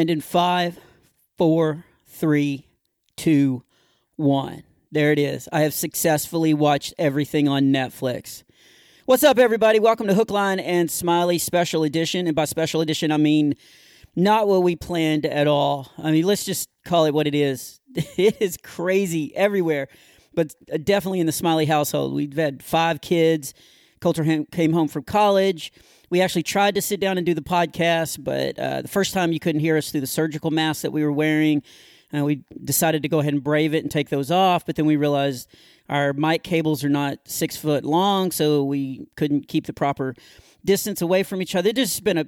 And in five, four, three, two, one. There it is. I have successfully watched everything on Netflix. What's up, everybody? Welcome to Hookline and Smiley Special Edition. And by special edition, I mean not what we planned at all. I mean, let's just call it what it is. It is crazy everywhere, but definitely in the Smiley household. We've had five kids. Coulter came home from college. We actually tried to sit down and do the podcast, but uh, the first time you couldn't hear us through the surgical mask that we were wearing. Uh, we decided to go ahead and brave it and take those off, but then we realized our mic cables are not six foot long, so we couldn't keep the proper distance away from each other. It's just been a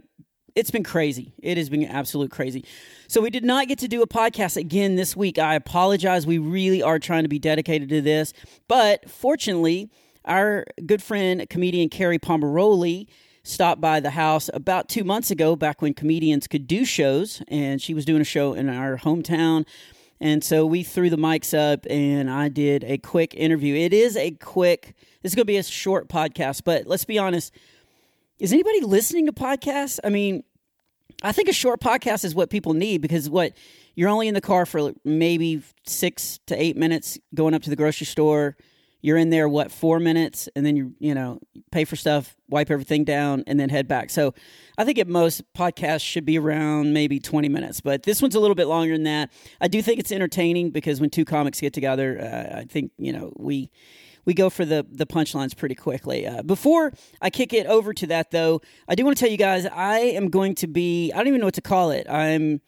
it's been crazy. It has been absolute crazy. So we did not get to do a podcast again this week. I apologize. We really are trying to be dedicated to this, but fortunately, our good friend comedian Kerri Pomarolli stopped by the house about two months ago, back when comedians could do shows, and she was doing a show in our hometown. And so we threw the mics up and I did a quick interview. It is a quick, this is going to be a short podcast, but let's be honest. Is anybody listening to podcasts? I mean, I think a short podcast is what people need because what you're only in the car for maybe six to eight minutes going up to the grocery store you're in there what four minutes and then you you know pay for stuff wipe everything down and then head back so i think at most podcasts should be around maybe 20 minutes but this one's a little bit longer than that i do think it's entertaining because when two comics get together uh, i think you know we we go for the the punchlines pretty quickly. Uh, before I kick it over to that, though, I do want to tell you guys I am going to be I don't even know what to call it. I'm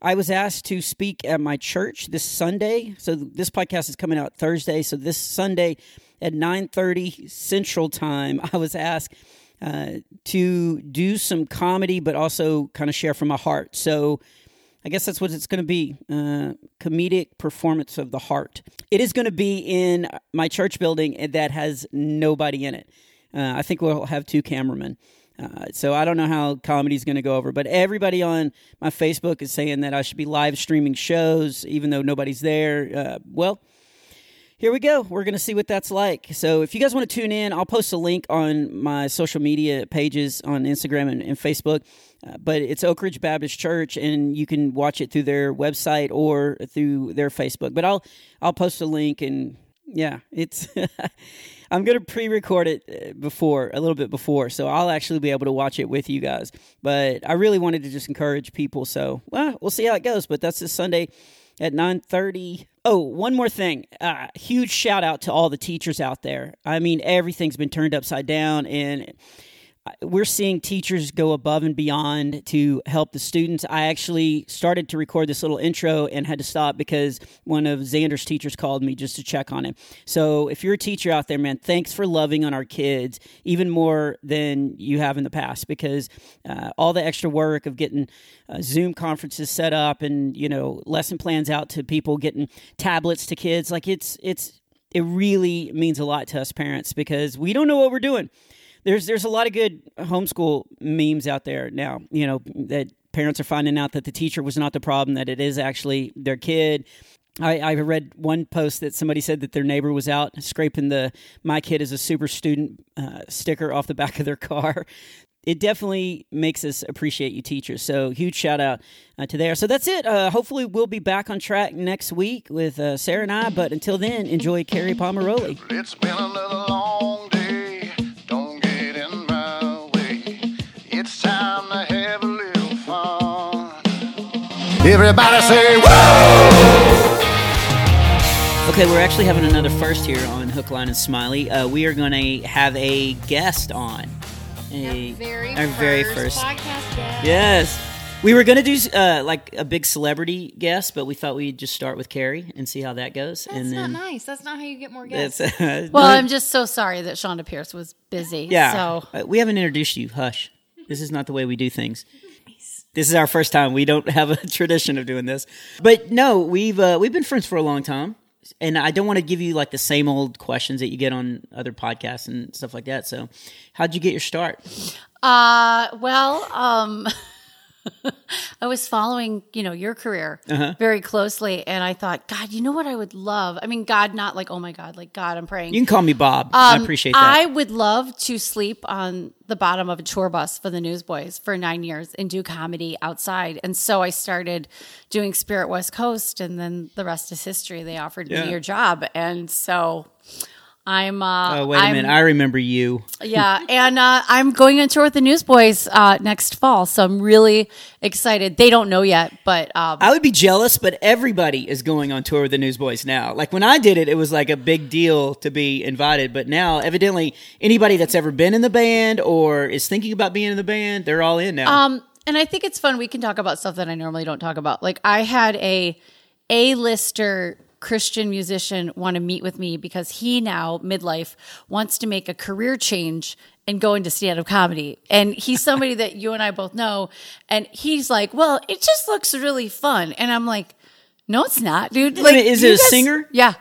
I was asked to speak at my church this Sunday. So this podcast is coming out Thursday. So this Sunday at 9:30 Central Time, I was asked uh, to do some comedy, but also kind of share from my heart. So I guess that's what it's going to be uh, comedic performance of the heart. It is going to be in my church building that has nobody in it. Uh, I think we'll have two cameramen. Uh, so I don't know how comedy is going to go over, but everybody on my Facebook is saying that I should be live streaming shows, even though nobody's there. Uh, well, here we go. We're going to see what that's like. So if you guys want to tune in, I'll post a link on my social media pages on Instagram and, and Facebook. Uh, but it's Oak Ridge Baptist Church, and you can watch it through their website or through their Facebook. But I'll I'll post a link, and yeah, it's. I'm going to pre-record it uh, before a little bit before, so I'll actually be able to watch it with you guys. But I really wanted to just encourage people, so well, we'll see how it goes. But that's this Sunday at 9:30. Oh, one more thing. Uh, huge shout out to all the teachers out there. I mean, everything's been turned upside down and we're seeing teachers go above and beyond to help the students. I actually started to record this little intro and had to stop because one of Xander's teachers called me just to check on him. So if you're a teacher out there, man, thanks for loving on our kids even more than you have in the past because uh, all the extra work of getting uh, Zoom conferences set up and you know lesson plans out to people, getting tablets to kids, like it's it's it really means a lot to us parents because we don't know what we're doing there's there's a lot of good homeschool memes out there now. You know that parents are finding out that the teacher was not the problem; that it is actually their kid. I, I read one post that somebody said that their neighbor was out scraping the "My kid is a super student" uh, sticker off the back of their car. It definitely makes us appreciate you teachers. So huge shout out uh, to there. So that's it. Uh, hopefully we'll be back on track next week with uh, Sarah and I. But until then, enjoy Kerri Pomarolli. Everybody say, whoa! Okay, we're actually having another first here on Hook, Line, and Smiley. Uh, we are going to have a guest on. A, our very, our first very first podcast guest. Yes. We were going to do uh, like a big celebrity guest, but we thought we'd just start with Kerri and see how that goes. That's and then, not nice. That's not how you get more guests. Uh, well, I'm just so sorry that Chonda Pierce was busy. Yeah. So. Uh, we haven't introduced you. Hush. This is not the way we do things. This is our first time. We don't have a tradition of doing this, but no, we've uh, we've been friends for a long time, and I don't want to give you like the same old questions that you get on other podcasts and stuff like that. So, how'd you get your start? Uh, well, um. I was following, you know, your career uh-huh. very closely, and I thought, God, you know what I would love? I mean, God, not like, oh my God, like God, I'm praying. You can call me Bob. Um, I appreciate that. I would love to sleep on the bottom of a tour bus for the Newsboys for nine years and do comedy outside. And so I started doing Spirit West Coast, and then the rest is history. They offered yeah. me your job, and so I'm. Uh, oh wait a I'm, minute! I remember you. yeah, and uh, I'm going on tour with the Newsboys uh, next fall, so I'm really excited. They don't know yet, but um, I would be jealous. But everybody is going on tour with the Newsboys now. Like when I did it, it was like a big deal to be invited. But now, evidently, anybody that's ever been in the band or is thinking about being in the band, they're all in now. Um, and I think it's fun. We can talk about stuff that I normally don't talk about. Like I had a a-lister Christian musician want to meet with me because he now, midlife, wants to make a career change and go into stand up comedy. And he's somebody that you and I both know. And he's like, Well, it just looks really fun. And I'm like, No, it's not, dude. Like, is it a guys, singer? Yeah.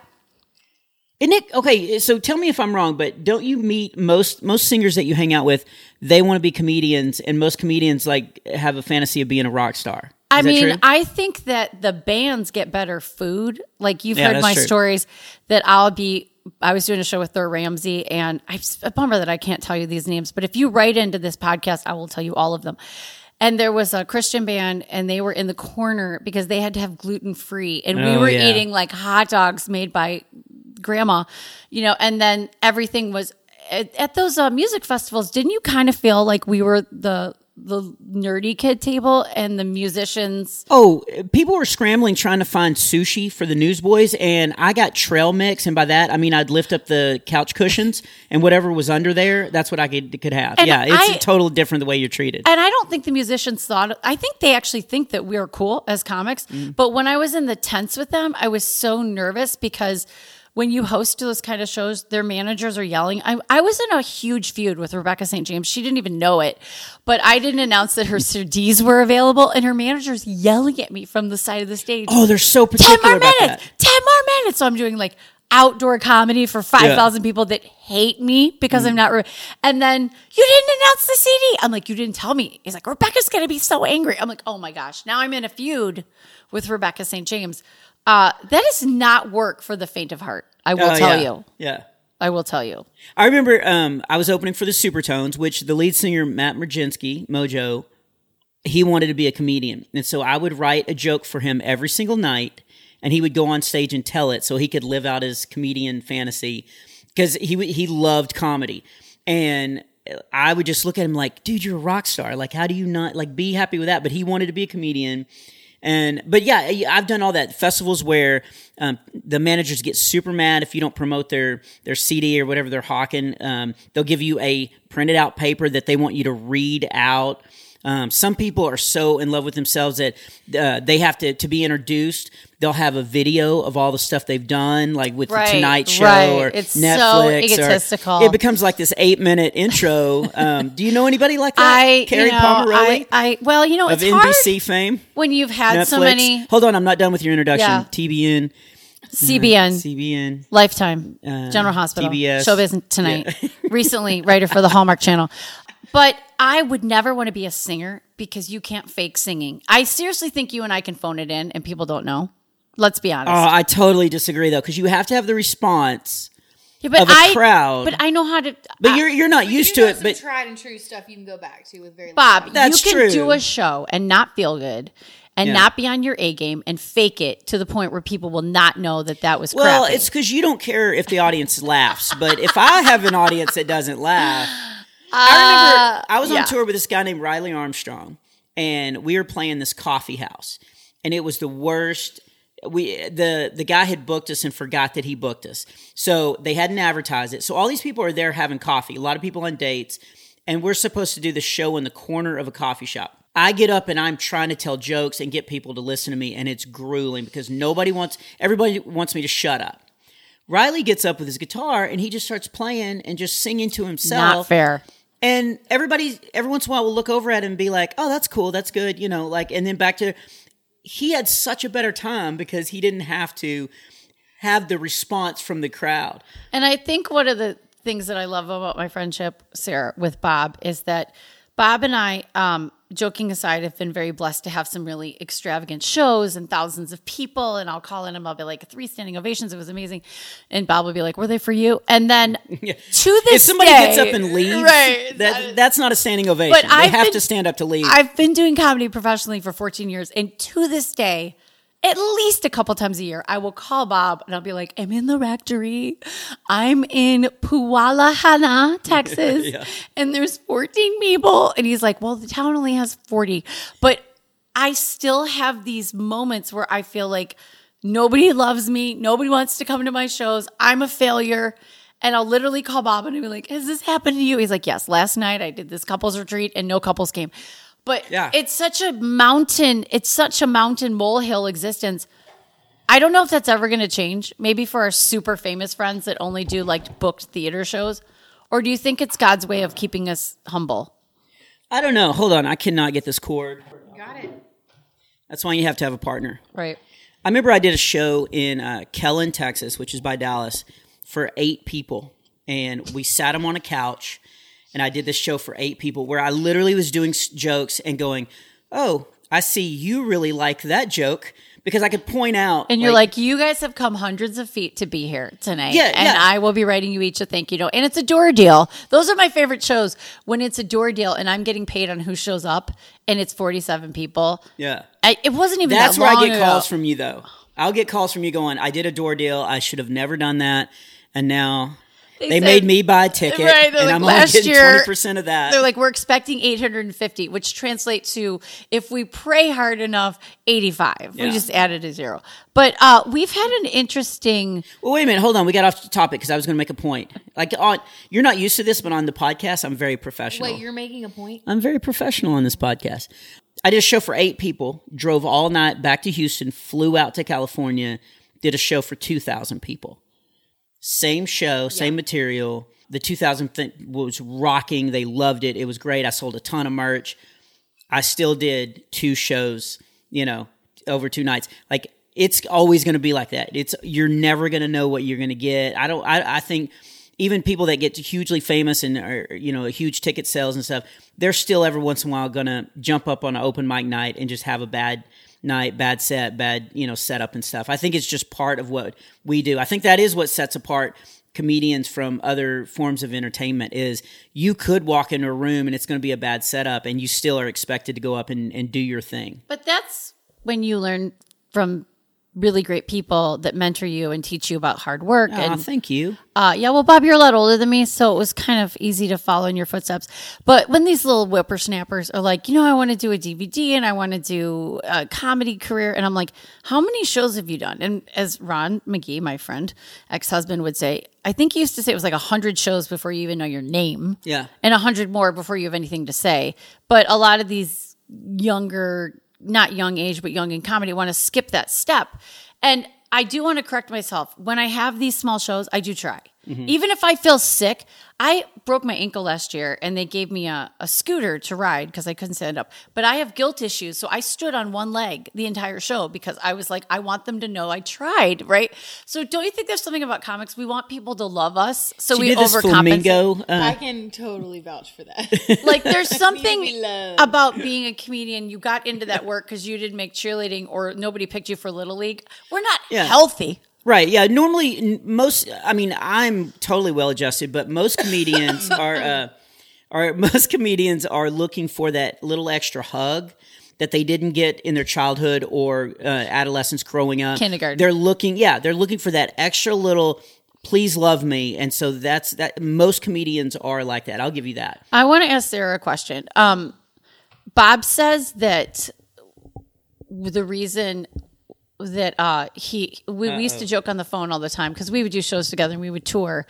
And Nick, okay? So tell me if I'm wrong, but don't you meet most most singers that you hang out with? They want to be comedians, and most comedians like have a fantasy of being a rock star. I mean, true? I think that the bands get better food. Like you've yeah, heard my true. stories that I'll be. I was doing a show with Thor Ramsey, and I'm a bummer that I can't tell you these names. But if you write into this podcast, I will tell you all of them. And there was a Christian band, and they were in the corner because they had to have gluten free, and oh, we were yeah. eating like hot dogs made by grandma, you know. And then everything was at, at those uh, music festivals. Didn't you kind of feel like we were the the nerdy kid table and the musicians. Oh, people were scrambling trying to find sushi for the newsboys, and I got trail mix, and by that I mean I'd lift up the couch cushions and whatever was under there, that's what I could could have. And yeah, it's I, totally different the way you're treated. And I don't think the musicians thought. I think they actually think that we are cool as comics. Mm. But when I was in the tents with them, I was so nervous because when you host those kind of shows, their managers are yelling. I, I was in a huge feud with Rebecca St. James. She didn't even know it, but I didn't announce that her CDs were available, and her manager's yelling at me from the side of the stage. Oh, they're so particular. Ten more minutes. That. Ten more minutes. So I'm doing like outdoor comedy for 5,000 yeah. people that hate me because mm. I'm not. Re- and then you didn't announce the CD. I'm like, you didn't tell me. He's like, Rebecca's going to be so angry. I'm like, oh my gosh. Now I'm in a feud with Rebecca St. James. Uh, that is not work for the faint of heart. I will uh, tell yeah. you. Yeah. I will tell you. I remember um, I was opening for the Supertones, which the lead singer Matt Morginsky, Mojo, he wanted to be a comedian, and so I would write a joke for him every single night, and he would go on stage and tell it, so he could live out his comedian fantasy because he he loved comedy, and I would just look at him like, dude, you're a rock star. Like, how do you not like be happy with that? But he wanted to be a comedian and but yeah, I've done all that festivals where um, the managers get super mad if you don't promote their their CD or whatever they're hawking. Um, they'll give you a printed out paper that they want you to read out. Um, some people are so in love with themselves that uh, they have to to be introduced. They'll have a video of all the stuff they've done, like with right, the Tonight Show right. or it's Netflix. So egotistical. Or, it becomes like this eight minute intro. Um, do you know anybody like that? I, Kerri you know, I, I, well, you know, of NBC fame when you've had Netflix. so many. Hold on, I'm not done with your introduction. Yeah. TBN. CBN, uh, CBN, Lifetime, uh, General Hospital, TBS, Showbiz Tonight. Yeah. Recently, writer for the Hallmark Channel. But I would never want to be a singer because you can't fake singing. I seriously think you and I can phone it in and people don't know. Let's be honest. Oh, I totally disagree though, because you have to have the response yeah, but of a I, crowd. But I know how to. But you're you're not used to it. But tried and true stuff you can go back to with very. Bob, that's you can true. do a show and not feel good. And yeah. not be on your A game and fake it to the point where people will not know that that was well. Crappy. It's because you don't care if the audience laughs, but if I have an audience that doesn't laugh, I remember uh, I was on tour with this guy named Riley Armstrong, and we were playing this coffee house, and it was the worst. We the the guy had booked us and forgot that he booked us, so they hadn't advertised it. So all these people are there having coffee. A lot of people on dates, and we're supposed to do the show in the corner of a coffee shop. I get up and I'm trying to tell jokes and get people to listen to me, and it's grueling because nobody wants everybody wants me to shut up. Riley gets up with his guitar and he just starts playing and just singing to himself. Not fair. And everybody, every once in a while, will look over at him and be like, "Oh, that's cool, that's good," you know, like, and then back to. He had such a better time because he didn't have to have the response from the crowd. And I think one of the things that I love about my friendship, Sarah, with Bob is that Bob and I, um, joking aside, have been very blessed to have some really extravagant shows and thousands of people. And I'll call in them. I'll be like, three standing ovations. It was amazing. And Bob will be like, were they for you? And then yeah. to this If somebody day, gets up and leaves, right, that, that's not a standing ovation. But they I've have been, to stand up to leave. I've been doing comedy professionally for 14 years. And to this day, at least a couple times a year, I will call Bob and I'll be like, I'm in the rectory. I'm in Pualahana, Texas, yeah. and there's 14 people. And he's like, Well, the town only has 40. But I still have these moments where I feel like nobody loves me. Nobody wants to come to my shows. I'm a failure. And I'll literally call Bob and I'll be like, Has this happened to you? He's like, Yes, last night I did this couples retreat and no couples came. But yeah. it's such a mountain, it's such a mountain molehill existence. I don't know if that's ever going to change. Maybe for our super famous friends that only do like booked theater shows. Or do you think it's God's way of keeping us humble? I don't know. Hold on. I cannot get this cord. Got it. That's why you have to have a partner. Right. I remember I did a show in uh, Kellen, Texas, which is by Dallas, for eight people. And we sat them on a couch and I did this show for eight people where I literally was doing jokes and going, "Oh, I see you really like that joke." Because I could point out, and you're like, like, you guys have come hundreds of feet to be here tonight, yeah, and yeah. I will be writing you each a thank you note. And it's a door deal. Those are my favorite shows when it's a door deal, and I'm getting paid on who shows up, and it's 47 people. Yeah, I, it wasn't even. That. That's that where I get ago. calls from you, though. I'll get calls from you going, "I did a door deal. I should have never done that," and now they, they said, made me buy a ticket, right, and like, I'm only getting twenty percent of that. They're like, we're expecting 850, which translates to if we pray hard enough, 85. Yeah. We just added a zero. But uh, we've had an interesting. Well, wait a minute, hold on. We got off the topic because I was going to make a point. Like on, you're not used to this, but on the podcast, I'm very professional. Wait, you're making a point? I'm very professional on this podcast. I did a show for eight people, drove all night back to Houston, flew out to California, did a show for two thousand people. Same show, same yeah. material. The 2000 thing was rocking. They loved it. It was great. I sold a ton of merch. I still did two shows, you know, over two nights. Like it's always going to be like that. It's you're never going to know what you're going to get. I don't. I, I think even people that get hugely famous and are you know huge ticket sales and stuff, they're still every once in a while going to jump up on an open mic night and just have a bad night, bad set, bad, you know, setup and stuff. I think it's just part of what we do. I think that is what sets apart comedians from other forms of entertainment is you could walk into a room and it's going to be a bad setup and you still are expected to go up and, and do your thing. But that's when you learn from really great people that mentor you and teach you about hard work. Oh, and thank you. Uh, yeah, well, Bob, you're a lot older than me, so it was kind of easy to follow in your footsteps. But when these little whippersnappers are like, you know, I want to do a DVD and I want to do a comedy career, and I'm like, how many shows have you done? And as Ron McGee, my friend, ex husband, would say, I think he used to say it was like a hundred shows before you even know your name. Yeah, and a hundred more before you have anything to say. But a lot of these younger not young age, but young in comedy, want to skip that step. And I do want to correct myself. When I have these small shows, I do try. Mm-hmm. Even if I feel sick, I broke my ankle last year and they gave me a, a scooter to ride because I couldn't stand up. But I have guilt issues. So I stood on one leg the entire show because I was like, I want them to know I tried, right? So don't you think there's something about comics? We want people to love us. So she we overcompensate. Uh, I can totally vouch for that. like there's something about being a comedian. You got into that work because you didn't make cheerleading or nobody picked you for Little League. We're not yeah. healthy. Right. Yeah. Normally, most. I mean, I'm totally well adjusted, but most comedians are. Uh, are most comedians are looking for that little extra hug that they didn't get in their childhood or uh, adolescence growing up. Kindergarten. They're looking. Yeah, they're looking for that extra little. Please love me, and so that's that. Most comedians are like that. I'll give you that. I want to ask Sarah a question. Um, Bob says that the reason that uh he we, we, used to joke on the phone all the time because we would do shows together and we would tour.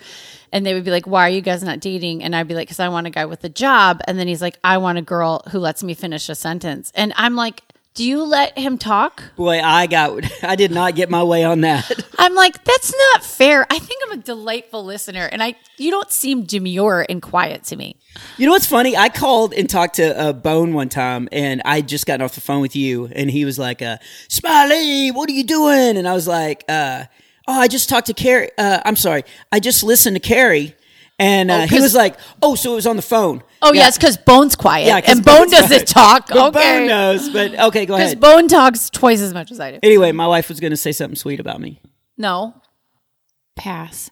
And they would be like why are you guys not dating? And i'd be like because i want a guy with a job and then he's like i want a girl who lets me finish a sentence. And i'm like do you let him talk? Boy, I got I did not get my way on that. I'm like, that's not fair. I think I'm a delightful listener and I you don't seem demure and quiet to me. You know what's funny? I called and talked to uh, Bone one time and I just got off the phone with you and he was like, uh, "Smiley, what are you doing?" And I was like, uh, "Oh, I just talked to Kerri. Uh, I'm sorry. I just listened to Kerri." And uh, oh, he was like, "Oh, so it was on the phone." Oh, yeah, it's because Bone's quiet. Yeah, and Bone doesn't talk. But okay, Bone knows. But okay, go ahead. Because Bone talks twice as much as I do. Anyway, my wife was going to say something sweet about me. No, pass.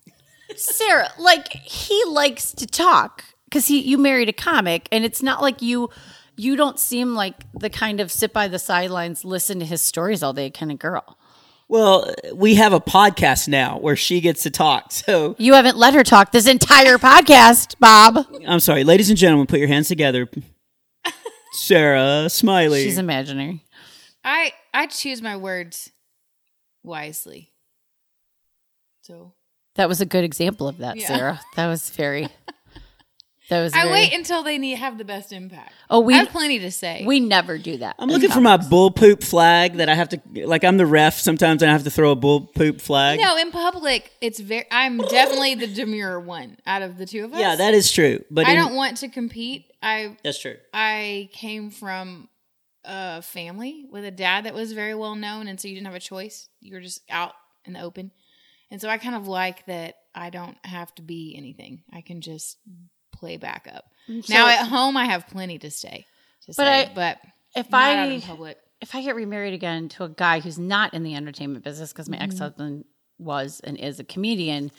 Sarah, like he likes to talk because he you married a comic, and it's not like you you don't seem like the kind of sit by the sidelines, listen to his stories all day kind of girl. Well, we have a podcast now where she gets to talk. So you haven't let her talk this entire podcast, Bob. I'm sorry, ladies and gentlemen, put your hands together. Sarah Smiley. She's imaginary. I I choose my words wisely. So that was a good example of that, yeah. Sarah. That was very that was. I wait until they need have the best impact. Oh, we I have plenty to say. We never do that. I'm looking for my bull poop flag that I have to like. I'm the ref. Sometimes I have to throw a bull poop flag. No, in public, it's very. I'm definitely the demure one out of the two of us. Yeah, that is true. But I in, don't want to compete. I. That's true. I came from a family with a dad that was very well known, and so you didn't have a choice. You were just out in the open, and so I kind of like that. I don't have to be anything. I can just play backup. So, now at home, I have plenty to say. To but say, I, but if I if I get remarried again to a guy who's not in the entertainment business because my mm-hmm. ex husband was and is a comedian,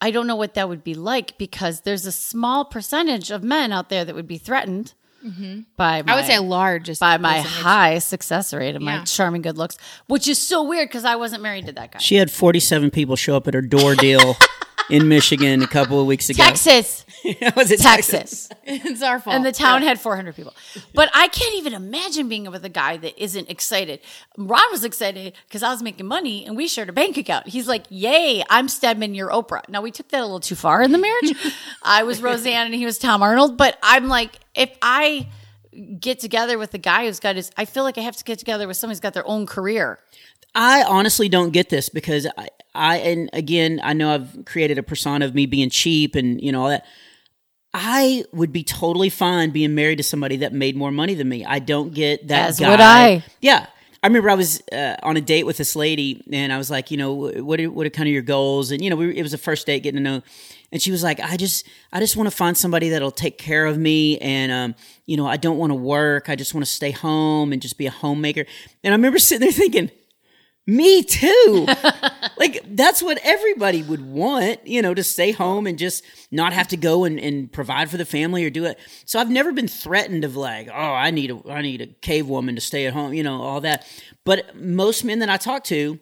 I don't know what that would be like because there's a small percentage of men out there that would be threatened. Mm-hmm. By my, I would say large by my percentage. high success rate and yeah. my charming good looks, which is so weird because I wasn't married to that guy. She had forty seven people show up at her door deal in Michigan a couple of weeks ago. Texas. was it Texas? Texas? it's our fault. And the town yeah. had 400 people. But I can't even imagine being with a guy that isn't excited. Ron was excited because I was making money and we shared a bank account. He's like, Yay, I'm Stedman, you're Oprah. Now, we took that a little too far in the marriage. I was Roseanne and he was Tom Arnold. But I'm like, if I get together with the guy who's got his, I feel like I have to get together with somebody who's got their own career. I honestly don't get this because I, I and again, I know I've created a persona of me being cheap and you know all that. I would be totally fine being married to somebody that made more money than me. I don't get that. As guy. would I. Yeah. I remember I was uh, on a date with this lady, and I was like, you know, what are, what are kind of your goals? And you know, we, it was a first date, getting to know. And she was like, I just, I just want to find somebody that'll take care of me, and um, you know, I don't want to work. I just want to stay home and just be a homemaker. And I remember sitting there thinking, me too. like that's what everybody would want, you know, to stay home and just not have to go and, and provide for the family or do it. So I've never been threatened of like, oh, I need a I need a cave woman to stay at home, you know, all that. But most men that I talk to,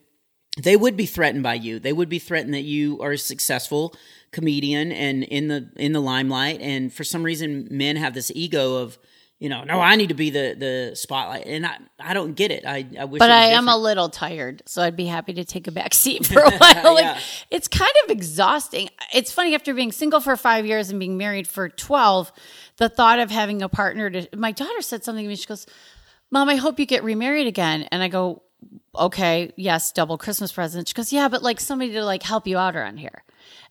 they would be threatened by you. They would be threatened that you are a successful comedian and in the in the limelight. And for some reason men have this ego of you know, no, I need to be the the spotlight, and I I don't get it. I, I wish, but I am a little tired, so I'd be happy to take a back seat for a while. like, yeah. It's kind of exhausting. It's funny after being single for five years and being married for twelve, the thought of having a partner. To my daughter said something to me. She goes, "Mom, I hope you get remarried again," and I go, "Okay, yes, double Christmas present." She goes, "Yeah, but like somebody to like help you out around here,"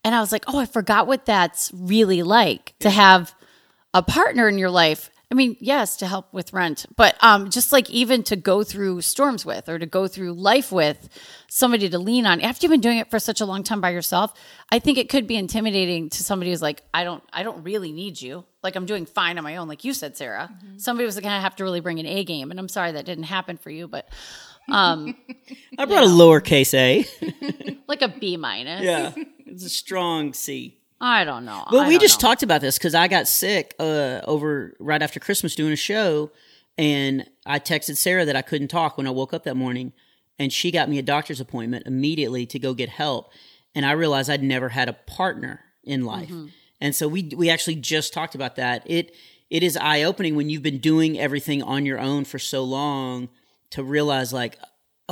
and I was like, "Oh, I forgot what that's really like to have." a partner in your life I mean, yes, to help with rent, but um, just like even to go through storms with or to go through life with somebody to lean on after you've been doing it for such a long time by yourself, I think it could be intimidating to somebody who's like, I don't, I don't really need you. Like I'm doing fine on my own, like you said, Sarah. Mm-hmm. Somebody was going to have to really bring an A game, and I'm sorry that didn't happen for you, but um, I brought a lowercase a, like a B minus. Yeah, it's a strong C. I don't know. But we just know. talked about this because I got sick uh, over right after Christmas doing a show, and I texted Sarah that I couldn't talk when I woke up that morning, and she got me a doctor's appointment immediately to go get help, and I realized I'd never had a partner in life, mm-hmm. and so we we actually just talked about that. It it is eye opening when you've been doing everything on your own for so long to realize like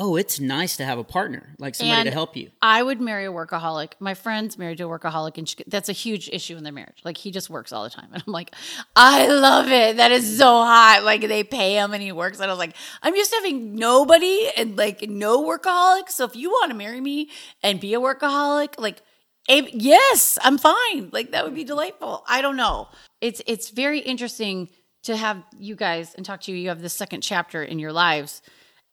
oh, it's nice to have a partner, like somebody and to help you. I would marry a workaholic. My friend's married to a workaholic, and she, that's a huge issue in their marriage. Like he just works all the time, and I'm like, I love it. That is so hot. Like they pay him and he works, and I was like, I'm to having nobody and like no workaholic. So if you want to marry me and be a workaholic, like. Yes, I'm fine. Like that would be delightful. I don't know. It's it's very interesting to have you guys and talk to you. You have the second chapter in your lives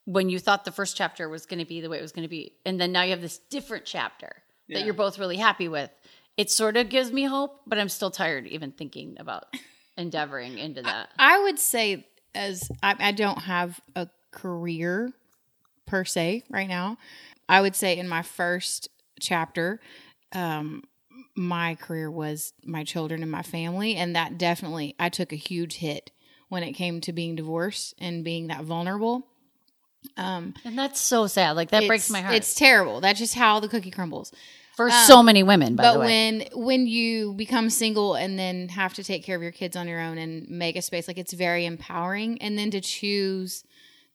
when you thought the first chapter was going to be the way it was going to be and then now you have this different chapter yeah. that you're both really happy with it sort of gives me hope, but I'm still tired even thinking about endeavoring into that. I, I would say, as I, I don't have a career per se right now, I would say in my first chapter, um, my career was my children and my family. And that definitely, I took a huge hit when it came to being divorced and being that vulnerable. Um, and that's so sad. Like that breaks my heart. It's terrible. That's just how the cookie crumbles for um, so many women. but when when you become single and then have to take care of your kids on your own and make a space, like it's very empowering. And then to choose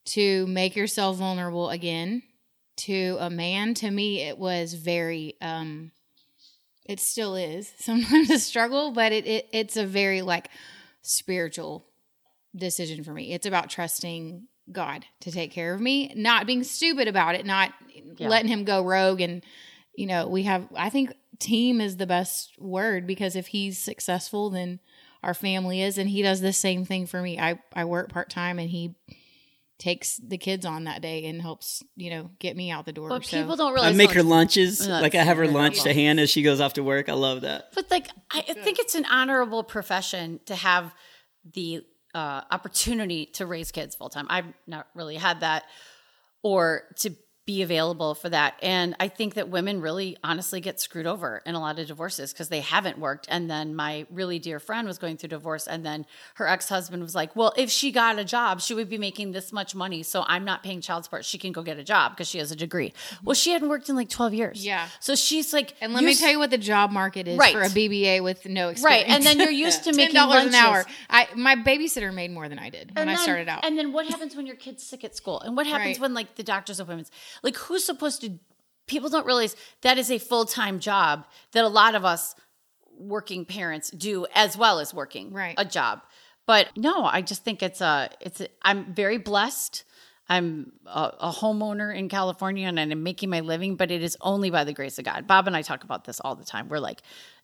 to make yourself vulnerable again to a man, to me, it was very. um It still is sometimes a struggle, but it, it it's a very like spiritual decision for me. It's about trusting God to take care of me, not being stupid about it, not yeah. letting him go rogue and you know, we have, I think team is the best word because if he's successful, then our family is. And he does the same thing for me. I, I work part time and he takes the kids on that day and helps, you know, get me out the door. But so. people don't really. I make her lunches. like I have her lunch to hand as she goes off to work. I love that. But like, I think it's an honorable profession to have the uh, opportunity to raise kids full time. I've not really had that or to be available for that. And I think that women really honestly get screwed over in a lot of divorces because they haven't worked. And then my really dear friend was going through divorce, and then her ex husband was like, Well, if she got a job, she would be making this much money. So I'm not paying child support. She can go get a job because she has a degree. Well, she hadn't worked in like 12 years. Yeah. So she's like, And let me tell you what the job market is right. for a BBA with no experience. Right. And then you're used to making $10 an hour. I My babysitter made more than I did when then, I started out. And then what happens when your kid's sick at school? And what happens right. when like the doctor's appointments? Like who's supposed to people don't realize that is a full-time job that a lot of us working parents do as well as working right. a job. But no i just think it's a it's i'm very blessed. I'm a, a, homeowner in california and i'm making my living but it is only by the grace of god. Bob and i talk about this all the time. We're like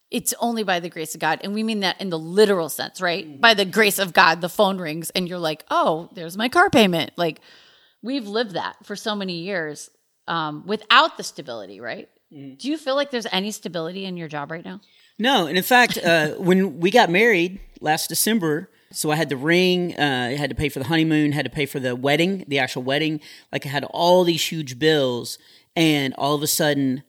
it's only by the grace of god. And we mean that in the literal sense right? Mm-hmm. by the grace of god the phone rings and you're like oh there's my car payment. Like we've lived that for so many years um, without the stability, right? Mm. Do you feel like there's any stability in your job right now? No, and in fact, uh, when we got married last December, so I had the ring, uh, I had to pay for the honeymoon, had to pay for the wedding, the actual wedding. Like I had all these huge bills, and all of a sudden,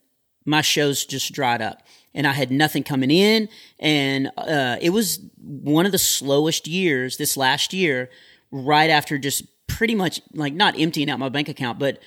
my shows just dried up, and I had nothing coming in, and uh, it was one of the slowest years this last year. Right after just pretty much like not emptying out my bank account, but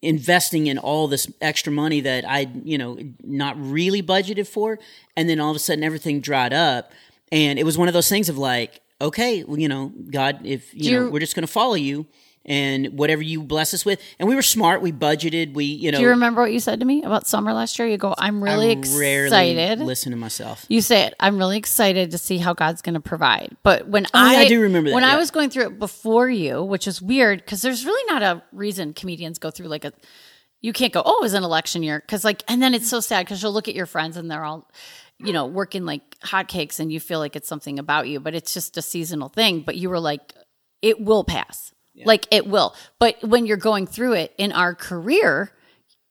investing in all this extra money that I, you know, not really budgeted for. And then all of a sudden everything dried up. And it was one of those things of like, okay, well, you know, God, if, you know, we're just going to follow you and whatever you bless us with. And we were smart. We budgeted. We, you know. Do you remember what you said to me about summer last year? You go, I'm really I excited. listen to myself. You say it. I'm really excited to see how God's going to provide. But when oh, I, yeah, I do remember that, when yeah. I was going through it before you, which is weird because there's really not a reason comedians go through like a. You can't go. Oh, it was an election year because like, and then it's so sad because you'll look at your friends and they're all you know, working like hotcakes and you feel like it's something about you, but it's just a seasonal thing. But you were like, it will pass. Like it will. But when you're going through it in our career,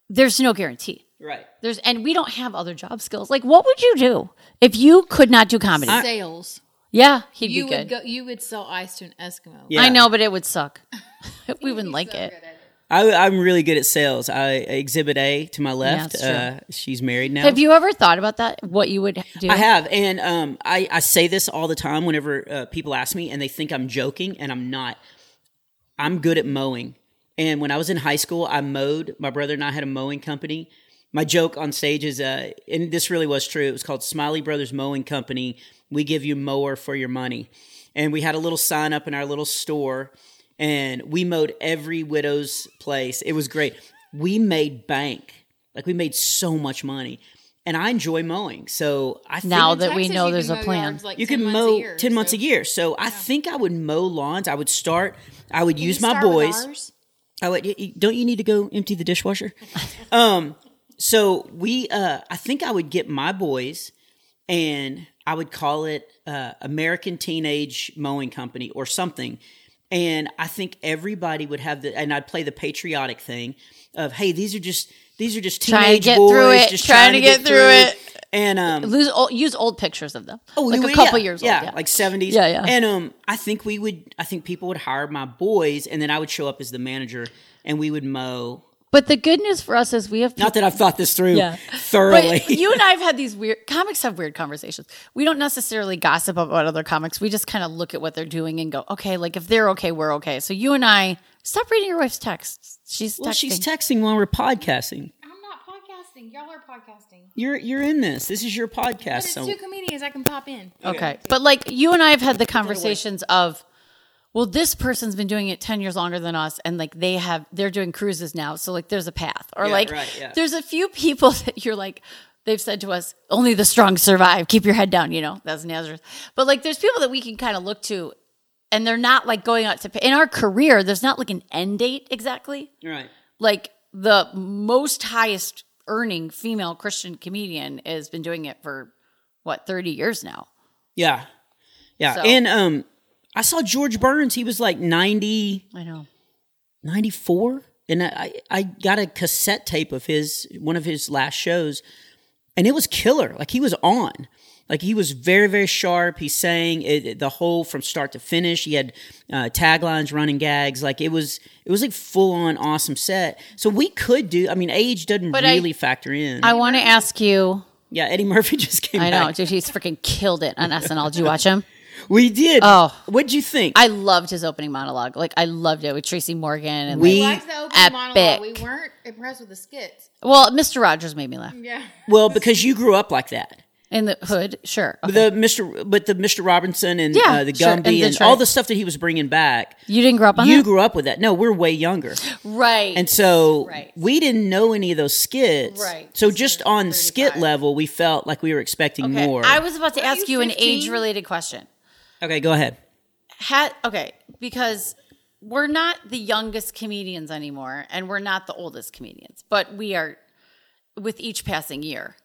there's no guarantee. Right. There's and we don't have other job skills. Like what would you do if you could not do comedy? Sales. Yeah, he'd you be good. Would go, you would sell ice to an Eskimo. Yeah. I know, but it would suck. we wouldn't like so it. I, am really good at sales. I exhibit A to my left. Yeah, uh, she's married now. Have you ever thought about that? What you would do? I have, and um, I, I say this all the time whenever uh, people ask me, and they think I'm joking, and I'm not. I'm good at mowing. And when I was in high school, I mowed. My brother and I had a mowing company. My joke on stage is, uh, and this really was true. It was called Smiley Brothers Mowing Company. We give you mower for your money. And we had a little sign up in our little store, and we mowed every widow's place. It was great. We made bank. Like we made so much money and I enjoy mowing. So I think now that we know there's a plan, like you can mow year, ten so. months a year. So yeah. I think I would mow lawns. I would start. I would can use my boys. I would. Don't you need to go empty the dishwasher? um. So we. Uh. I think I would get my boys, and I would call it uh, American Teenage Mowing Company or something. and I think everybody would have the, and I'd play the patriotic thing of, hey, these are just these are just teenage to get boys through it, just trying to get through it. And um, Lose, old, use old pictures of them. Oh, like we- a couple yeah, years yeah, old. Yeah, like seventies. Yeah, yeah. And um, I think we would. I think people would hire my boys, and then I would show up as the manager, and we would mow. But the good news for us is we have Not that I've thought this through Yeah. thoroughly. But you and I have had these weird comics have weird conversations. We don't necessarily gossip about other comics. We just kind of look at what they're doing and go, okay, like if they're okay, we're okay. So you and I stop reading your wife's texts. She's well, texting. she's texting while we're podcasting. I'm not podcasting. Y'all are podcasting. You're you're in this. This is your podcast. But it's So two comedians. I can pop in. okay. But like you and I have had the conversations of well, this person's been doing it 10 years longer than us and like they have they're doing cruises now. So like there's a path. Or Yeah, like right, yeah. there's a few people that you're like they've said to us, only the strong survive. Keep your head down, you know. That's Nazareth. But like there's people that we can kind of look to and they're not like going out to in our career, there's not like an end date exactly. right. Like the most highest earning female Christian comedian has been doing it for what, 30 years now. Yeah, yeah. So- And um, I saw George Burns. He was like 90, I know. 94 and I, I got a cassette tape of his one of his last shows and it was killer like he was on like he was very very sharp he sang it, it- the whole from start to finish he had uh, taglines running gags like it was it was like full on awesome set so we could do i mean age doesn't But I- really factor in I want to ask you yeah eddie murphy just came I know, back dude, he's freaking killed it on SNL. Did you watch him? we did Oh. what'd you think I loved his opening monologue. Like I loved it with Tracy Morgan and We- We like, liked the opening monologue. epic. We weren't impressed with the skits. well, Mr. Rogers made me laugh. Yeah. well because you grew up like that In the hood, sure. Okay. the Mr. But the Mr. Robinson and Yeah, uh, the sure, Gumby and and, Detroit. all the stuff that he was bringing back. you didn't grow up on You that, grew up with that. No, we're way younger, right? and so Right. we didn't know any of those skits. Right. So just on skit level, we felt like we were expecting okay. more. I was about to Weren't ask you you an age-related question. okay, go ahead. Had okay because we're not the youngest comedians anymore, and we're not the oldest comedians, but we are with each passing year.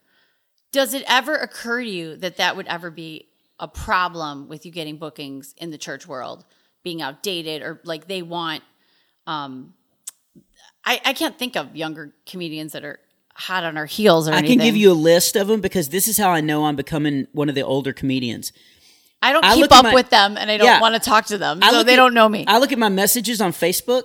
Does it ever occur to you that that would ever be a problem with you getting bookings in the church world being outdated or like they want? Um, I I can't think of younger comedians that are hot on our heels or I anything. can give you a list of them because this is how I know I'm becoming one of the older comedians. I don't I keep up my- with them, and I don't Yeah. want to talk to them, I so they at- don't know me. I look at my messages on Facebook.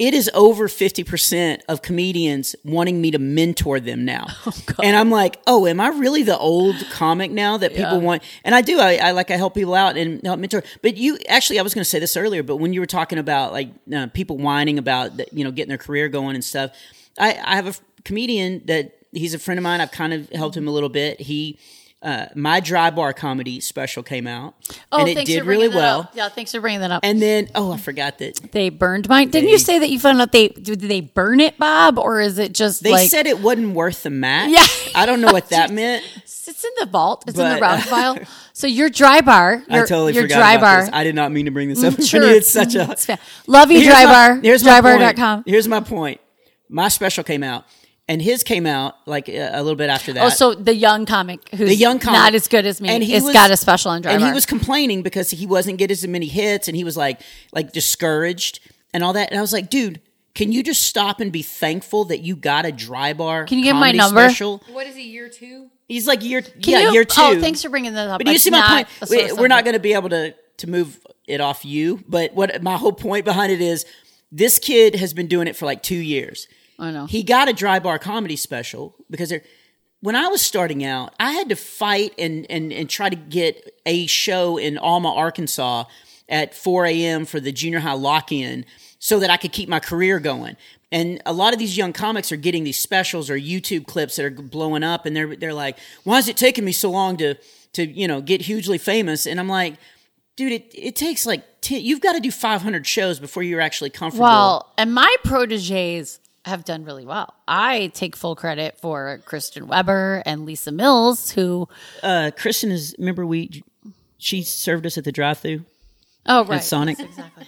It is over 50% of comedians wanting me to mentor them now. Oh, and I'm like, oh, am I really the old comic now that people Yeah. want? And I do. I, I like, I help people out and help mentor. But you actually, I was going to say this earlier, but when you were talking about like uh, people whining about, the- you know, getting their career going and stuff, I, I have a comedian that he's a friend of mine. I've kind of helped him a little bit. He, uh, my dry bar comedy special came out oh, and it did really well. up. Yeah, thanks for bringing that up. And then, oh, I forgot that They burned mine. Didn't you say that you found out they did they burn it, Bob, or is it just they like said it wasn't worth the match. Yeah. I don't know what that meant. it's in the vault? It's in the round file. So your dry bar, I your, totally your forgot dry bar. this. I did not mean to bring this up. Mm, sure. It's such a Love you, Here's dry my- bar. Here's drybar.com. Here's my point. My special came out, and his came out like uh, a little bit after that. Oh, so the young comic who's the young comic, not as good as me and he has got a special on dry and he was complaining because he wasn't getting as many hits, and he was like like discouraged and all that. And I was like, dude. Can you just stop and be thankful that you got a dry bar? Can you give my comedy number? Special? What is he, year two? He's like year, Can yeah, you- year two. Oh, thanks for bringing that up. But do you see my point? We, we're not going to be able to to move it off you. But what my whole point behind it is, this kid has been doing it for like two years. I know. He got a dry bar comedy special because there. When I was starting out, I had to fight and and and try to get a show in Alma, Arkansas, at 4 a.m. for the junior high lock in, so that I could keep my career going. And a lot of these young comics are getting these specials or YouTube clips that are blowing up, and they're they're like, "Why is it taking me so long to to you know get hugely famous?" And I'm like, "Dude, it it takes like 10, you've got to do 500 shows before you're actually comfortable." Well, and my proteges have done really well. I take full credit for Kristen Weber and Lisa Mills, who uh, Kristen is remember we she served us at the drive-through. oh right, Sonic. Yes, exactly.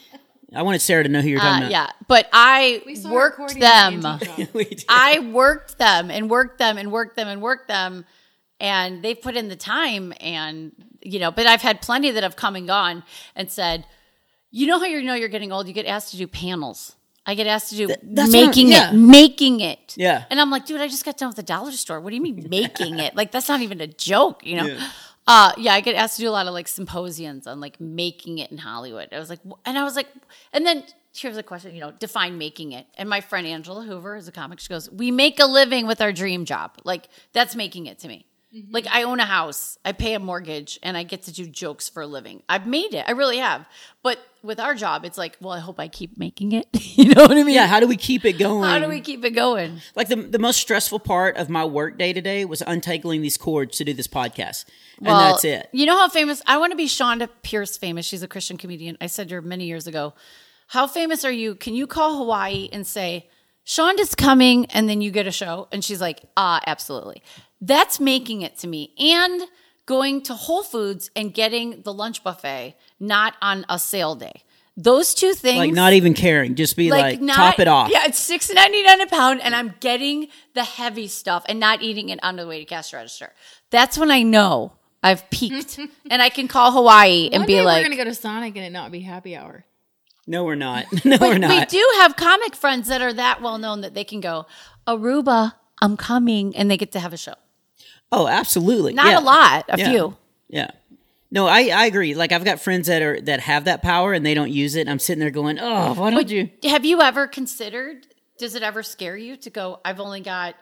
I wanted Sarah to know who you're talking Uh, about. yeah, but I We saw worked them. the antique shop. We did. I worked them and worked them and worked them and worked them, and they've put in the time and you know. But I've had plenty that have come and gone and said, You know how you know you're getting old? You get asked to do panels. I get asked to do making yeah. it, making it. Yeah. And I'm like, dude, I just got done with the dollar store. What do you mean making it? Like that's not even a joke, you know? Yeah. Uh, yeah, I get asked to do a lot of like symposiums on like making it in Hollywood. I was like, and I was like, and then here's a question, you know, define making it. And my friend Angela Hoover is a comic. She goes, we make a living with our dream job. Like that's making it to me. Mm-hmm. Like I own a house, I pay a mortgage, and I get to do jokes for a living. I've made it. I really have. But with our job, it's like, well, I hope I keep making it. you know what I mean? Yeah. How do we keep it going? How do we keep it going? Like the the most stressful part of my work day today was untangling these cords to do this podcast. And well, that's it. You know how famous I want to be Chonda Pierce famous. She's a Christian comedian. I said to her many years ago, How famous are you? Can you call Hawaii and say, Chonda's coming, and then you get a show? And she's like, Ah, absolutely. That's making it to me. And going to Whole Foods and getting the lunch buffet, not on a sale day. Those two things, like not even caring, just be like, like not, top it off. Yeah, it's six ninety nine a pound, and I'm getting the heavy stuff and not eating it on the way to cash register. That's when I know I've peaked, and I can call Hawaii and One be like, "We're gonna go to Sonic and it not be happy hour." No, we're not. No, we're not. We do have comic friends that are that well known that they can go Aruba. I'm coming, and they get to have a show. Oh, absolutely. Not yeah. a lot, a yeah. few. Yeah. No, I, I agree. Like I've got friends that are that have that power and they don't use it. I'm sitting there going, "Oh, why don't but you?" Have you ever considered? Does it ever scare you to go? I've only got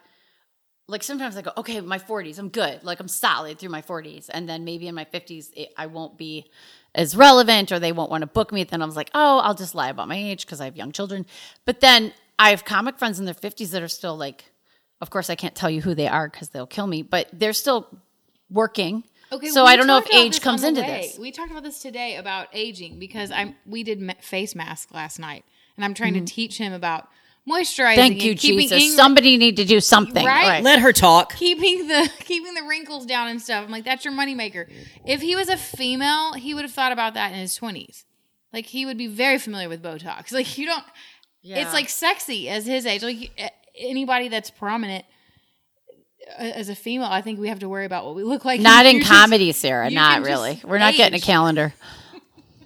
like sometimes I go, okay, my 40s, I'm good. Like I'm solid through my 40s, and then maybe in my 50s, it, I won't be as relevant, or they won't want to book me. Then I was like, oh, I'll just lie about my age because I have young children. But then I have comic friends in their 50s that are still like of course, I can't tell you who they are because they'll kill me, but they're still working. Okay, so I don't know if age comes into way. this. We talked about this today about aging because I'm we did face mask last night, and I'm trying mm-hmm. to teach him about moisturizing. Thank you, Jesus. Somebody need to do something. Right? right? Let her talk. Keeping the keeping the wrinkles down and stuff. I'm like, that's your moneymaker. If he was a female, he would have thought about that in his 20s. Like he would be very familiar with Botox. Like you don't. Yeah. It's like sexy as his age. Like anybody that's prominent uh, as a female, I think we have to worry about what we look like. Not in comedy, Sarah. Not really. We're not getting a calendar.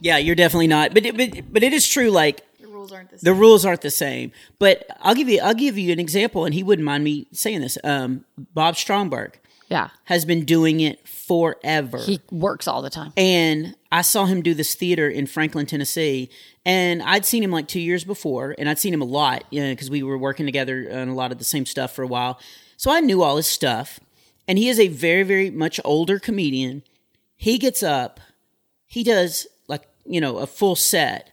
Yeah, you're definitely not. But it, but but it is true. Like the rules aren't the same. The rules aren't the same. But I'll give you I'll give you an example, and he wouldn't mind me saying this. Um, Bob Stromberg. Yeah. Has been doing it forever. He works all the time. And I saw him do this theater in Franklin, Tennessee. And I'd seen him like two years before, and I'd seen him a lot, you know, because we were working together on a lot of the same stuff for a while. So I knew all his stuff. And he is a very, very much older comedian. He gets up, he does like, you know, a full set.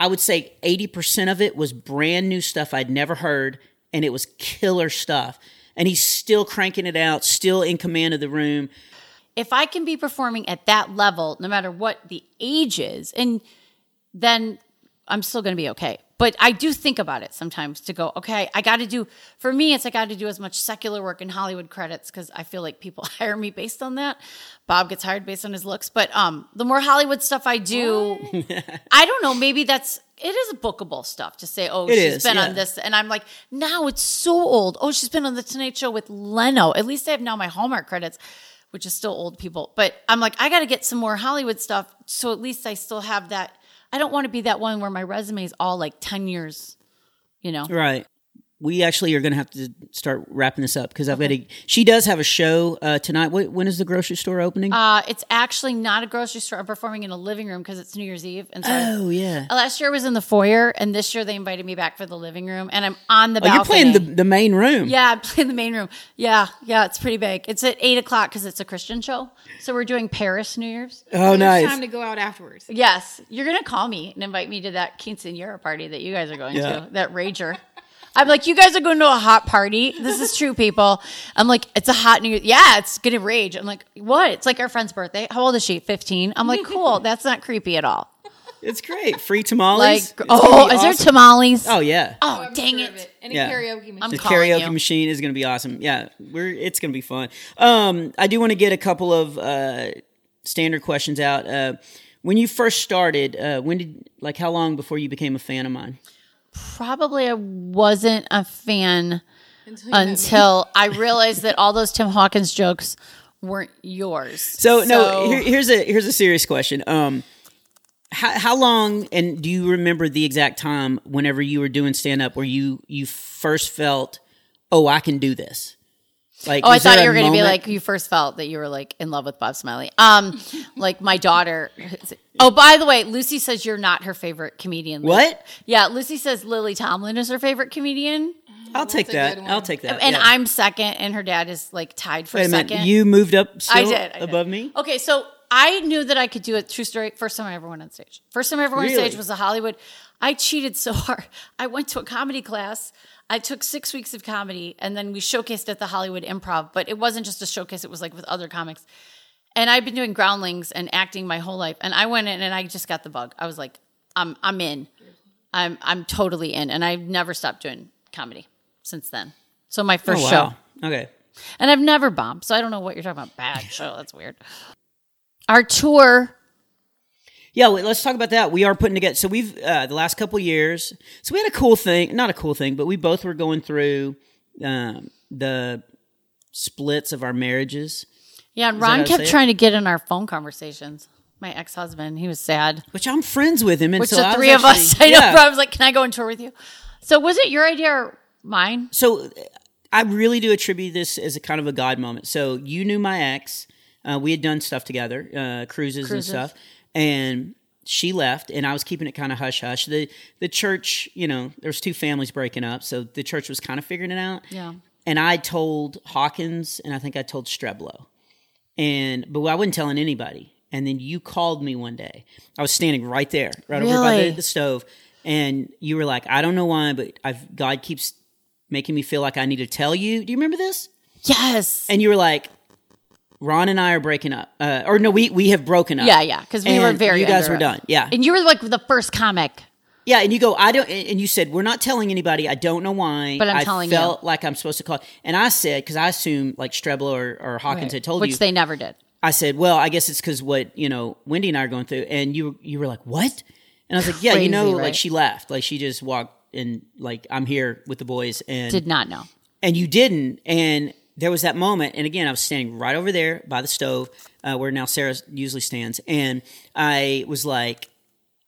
I would say 80% of it was brand new stuff I'd never heard, and it was killer stuff and he's still cranking it out, still in command of the room. If I can be performing at that level, no matter what the age is, and then I'm still going to be okay. But I do think about it sometimes to go, okay, I got to do, for me, it's I got to do as much secular work in Hollywood credits because I feel like people hire me based on that. Bob gets hired based on his looks. But um, the more Hollywood stuff I do, I don't know, maybe that's, it is bookable stuff to say, oh, it she's is, been yeah. on this. And I'm like, now it's so old. Oh, she's been on the Tonight Show with Leno. At least I have now my Hallmark credits which is still old people. But I'm like, I got to get some more Hollywood stuff. So at least I still have that I don't want to be that one where my resume is all like 10 years, you know? Right we actually are going to have to start wrapping this up because I've okay. got to. She does have a show uh, tonight. when is the grocery store opening? Uh, it's actually not a grocery store. I'm performing in a living room because it's New Year's Eve. And so oh yeah. Last year was in the foyer, and this year they invited me back for the living room, and I'm on the. Oh, you're playing the, the main room. Yeah, I'm playing the main room. Yeah, yeah, it's pretty big. It's at eight o'clock because it's a Christian show. So we're doing Paris New Year's. Oh, so nice. Time to go out afterwards. Yes, you're gonna call me and invite me to that quinceanera party that you guys are going yeah. to. That rager. I'm like, you guys are going to a hot party. This is true, people. I'm like, it's a hot new. Yeah, it's gonna rage. I'm like, what? It's like our friend's birthday. How old is she? 15. I'm like, cool. That's not creepy at all. It's great. Free tamales. Like, oh, is awesome. there tamales? Oh yeah. Oh, oh dang it. it. And yeah. karaoke machine. I'm the karaoke you. machine is going to be awesome. Yeah, we're it's going to be fun. Um, I do want to get a couple of uh, standard questions out. Uh, when you first started, uh, when did like how long before you became a fan of mine? Probably I wasn't a fan until, until I realized that all those Tim Hawkins jokes weren't yours. So, so no, here, here's a here's a serious question. Um, how, how long and do you remember the exact time whenever you were doing stand up where you you first felt, oh, I can do this? Like, oh, I thought you were going to be like you first felt that you were like in love with Bob Smiley. Um, like my daughter. Oh, by the way, Lucy says you're not her favorite comedian. What? Yeah, Lucy says Lily Tomlin is her favorite comedian. I'll take that. I'll take that. And yeah. I'm second, and her dad is like tied for Wait second. You moved up. I did I above me. Okay, so I knew that I could do it. True story. First time I ever went on stage. First time I ever went really? on stage was a Hollywood. I cheated so hard. I went to a comedy class. I took six weeks of comedy, and then we showcased at the Hollywood Improv. But it wasn't just a showcase; it was like with other comics. And I've been doing groundlings and acting my whole life. And I went in and I just got the bug. I was like, I'm I'm in. I'm I'm totally in. And I've never stopped doing comedy since then. So my first oh, wow. show. Okay. And I've never bombed, so I don't know what you're talking about. Bad show. That's weird. Our tour. Yeah, let's talk about that. We are putting together. So we've uh, the last couple years. So we had a cool thing, not a cool thing, but we both were going through um, the splits of our marriages. Yeah, and Ron kept trying to get in our phone conversations. My ex husband, he was sad. Which I'm friends with him, and which so the three of actually, us. I know. Yeah. I was like, "Can I go on tour with you?" So was it your idea or mine? So I really do attribute this as a kind of a God moment. So you knew my ex. Uh, we had done stuff together, uh, cruises, cruises, and stuff, and she left, and I was keeping it kind of hush hush. The the church, you know, there was two families breaking up, so the church was kind of figuring it out. Yeah. And I told Hawkins, and I think I told Streblo, and but I wasn't telling anybody. And then you called me one day. I was standing right there, right really? over by the, the stove, and you were like, "I don't know why, but I've God keeps making me feel like I need to tell you." Do you remember this? Yes. And you were like, Ron and I are breaking up, uh, or no, we we have broken up. Yeah, yeah, because we were very. You guys were done. Yeah, and you were like the first comic. Yeah, and you go, I don't, and you said we're not telling anybody. I don't know why, but I'm I telling felt you. like I'm supposed to call. And I said because I assume like Streblow or, or Hawkins right. had told which you, which they never did. I said, well, I guess it's because what you know, Wendy and I are going through, and you you were like, what? And I was like, yeah, Crazy, you know, right? like she left, like she just walked and like I'm here with the boys, and did not know, and you didn't, and there was that moment, and again, I was standing right over there by the stove uh, where now Sarah usually stands, and I was like,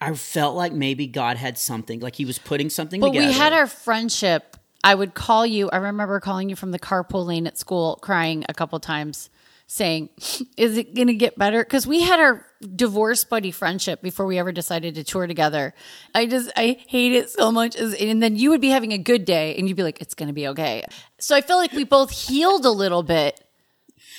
I felt like maybe God had something, like He was putting something but together. we had our friendship. I would call you. I remember calling you from the carpool lane at school, crying a couple times, saying, "Is it going to get better?" Because we had our divorce buddy friendship before we ever decided to tour together. I just I hate it so much. And then you would be having a good day and you'd be like, it's gonna be okay. So I feel like we both healed a little bit.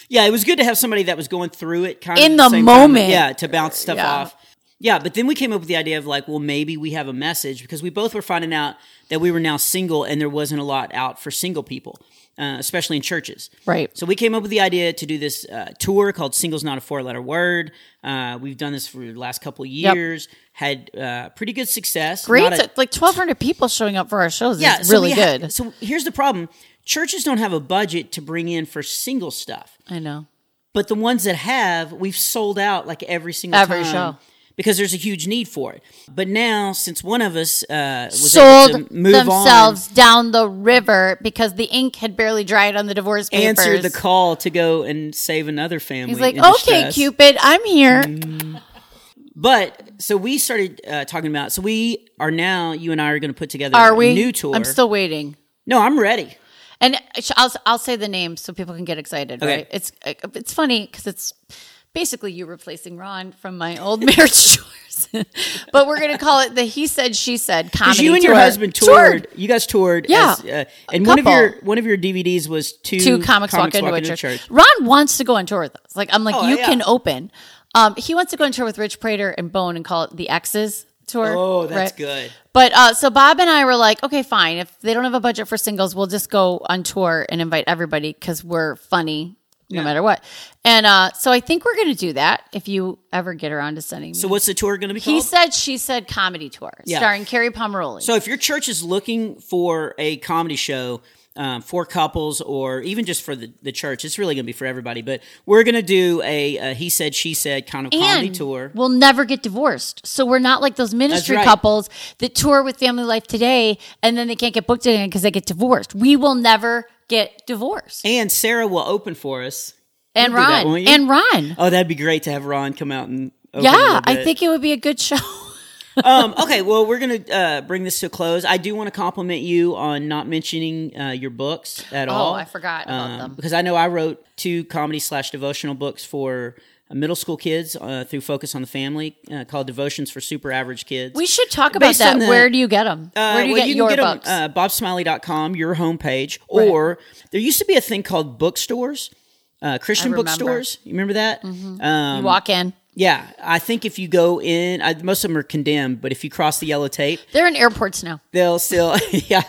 Yeah, it was good to have somebody that was going through it kind in of the, the moment. Time. Yeah, to bounce stuff yeah. off. Yeah, but then we came up with the idea of like, well, maybe we have a message because we both were finding out that we were now single and there wasn't a lot out for single people uh, especially in churches. Right. So we came up with the idea to do this uh, tour called "Singles Not a Four Letter Word." Uh, we've done this for the last couple of years. Yep. Had uh, pretty good success. Great, a, like twelve hundred people showing up for our shows. Yeah, so really good. Ha- so here's the problem: churches don't have a budget to bring in for single stuff. I know. But the ones that have, we've sold out like every single every time. show because there's a huge need for it. But now, since one of us uh, sold themselves on, down the river because the ink had barely dried on the divorce papers, answered the call to go and save another family. He's like, "Okay, Cupid, I'm here." Mm. But so we started uh, talking about. So we are now. You and I are going to put together are a we? new tour. I'm still waiting. No, I'm ready. And I'll I'll say the name so people can get excited. Okay. Right? It's it's funny because it's basically you replacing Ron from my old marriage tours. but we're going to call it the he said she said comedy. You and tour. your husband toured. toured. You guys toured. Yeah, as, uh, and one of your one of your DVDs was two, two comics, comics walk, into, walk a, church. church. Ron wants to go on tour with us. Like I'm like oh, you yeah. can open. Um, he wants to go on tour with Rich Praytor and Bone and call it the X's tour. Oh, that's right? good. But uh, so Bob and I were like, okay, fine. If they don't have a budget for singles, we'll just go on tour and invite everybody because we're funny no yeah. matter what. And uh, so I think we're going to do that if you ever get around to sending me. So what's the tour going to be called? He said, she said comedy tour yeah. starring Kerri Pomarolli. So if your church is looking for a comedy show um, for couples or even just for the, the church, it's really going to be for everybody. But we're going to do a, a, he said, she said kind of and comedy tour. We'll never get divorced. So we're not like those ministry right. couples that tour with Family Life today and then they can't get booked again because they get divorced. We will never get divorced. And Sarah will open for us. And Ron. That, and Ron. Oh, that'd be great to have Ron come out and yeah, I think it would be a good show. um, okay, well, we're going to uh, bring this to a close. I do want to compliment you on not mentioning uh, your books at oh, all. Oh, I forgot about um, them. Because I know I wrote two comedy slash devotional books for middle school kids uh, through Focus on the Family uh, called Devotions for Super Average Kids. We should talk about Based that. The, Where do you get them? Uh, Where do you well, get you your get books? Them, uh, BobSmiley.com, your homepage. Right. Or there used to be a thing called bookstores. Uh, Christian bookstores. You remember that? Mm-hmm. Um, you walk in. Yeah, I think if you go in, I, most of them are condemned, but if you cross the yellow tape, they're in airports now. They'll still, yeah.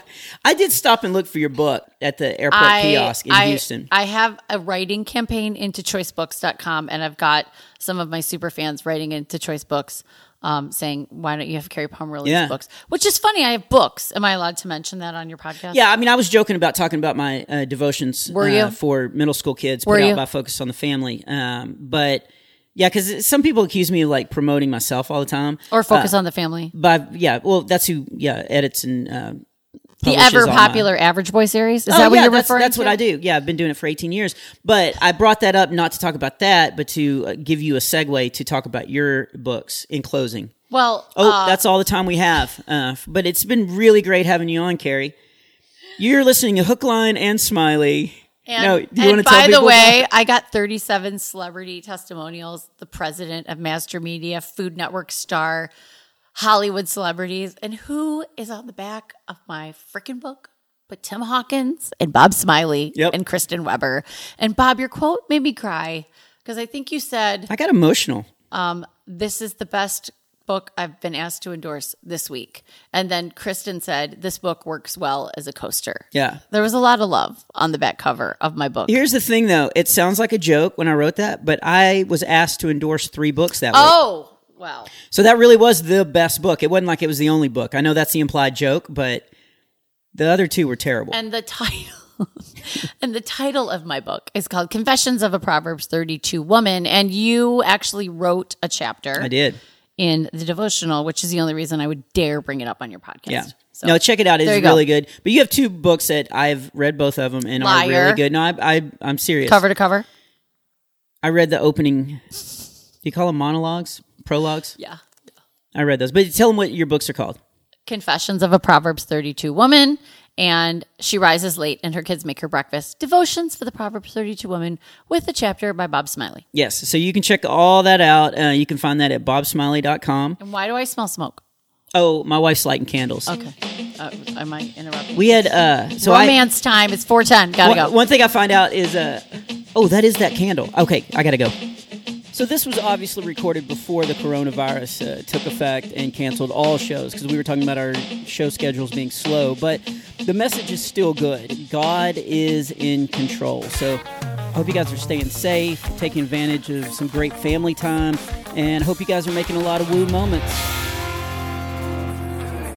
I did stop and look for your book at the airport I, kiosk in I, Houston. I have a writing campaign into choicebooks.com, and I've got some of my super fans writing into Choice Books. Um, saying why don't you have Kerri Pomarolli's yeah. books? Which is funny. I have books. Am I allowed to mention that on your podcast? Yeah, I mean, I was joking about talking about my uh, devotions. Were you uh, for middle school kids? Were put you? out by Focus on the Family. Um, but yeah, because some people accuse me of like promoting myself all the time, or focus uh, on the family. But yeah, well, that's who yeah edits and uh, the ever popular my... Average Boy series. Is oh, that what yeah, you're that's, referring that's to? what I do. Yeah, I've been doing it for 18 years. But I brought that up not to talk about that, but to uh, give you a segue to talk about your books in closing. Well, oh, uh, that's all the time we have. Uh, but it's been really great having you on, Kerri. You're listening to Hook, Line, and Smiley. And, no, do you and by the way, I got 37 celebrity testimonials. The president of Master Media, Food Network star, Hollywood celebrities. And who is on the back of my freaking book? But Tim Hawkins and Bob Smiley yep. and Kristen Weber. And Bob, your quote made me cry because I think you said I got emotional. Um, this is the best book I've been asked to endorse this week. And then Kristen said, This book works well as a coaster. Yeah. There was a lot of love on the back cover of my book. Here's the thing, though. It sounds like a joke when I wrote that, but I was asked to endorse three books that week. Oh, wow. So that really was the best book. It wasn't like it was the only book. I know that's the implied joke, but the other two were terrible. And the title. and the title of my book is called Confessions of a Proverbs 32 Woman. And you actually wrote a chapter. I did in the devotional, which is the only reason I would dare bring it up on your podcast. Yeah. So, no, check it out. It's really go. good. But you have two books that I've read both of them and Liar. are really good. No, I, I, I'm serious. Cover to cover. I read the opening. Do you call them monologues? Prologues? Yeah. I read those. But tell them what your books are called. Confessions of a Proverbs 32 Woman and she rises late and her kids make her breakfast. Devotions for the Proverbs 32 woman with a chapter by Bob Smiley. Yes, so you can check all that out. Uh, you can find that at bobsmiley.com. And why do I smell smoke? Oh, my wife's lighting candles. Okay. Uh, am I interrupting? We had uh so romance I, time. It's 410. Gotta one, go. One thing I find out is uh oh, that is that candle. Okay, I gotta go. So this was obviously recorded before the coronavirus uh, took effect and canceled all shows because we were talking about our show schedules being slow. But the message is still good. God is in control. So I hope you guys are staying safe, taking advantage of some great family time, and hope you guys are making a lot of woo moments.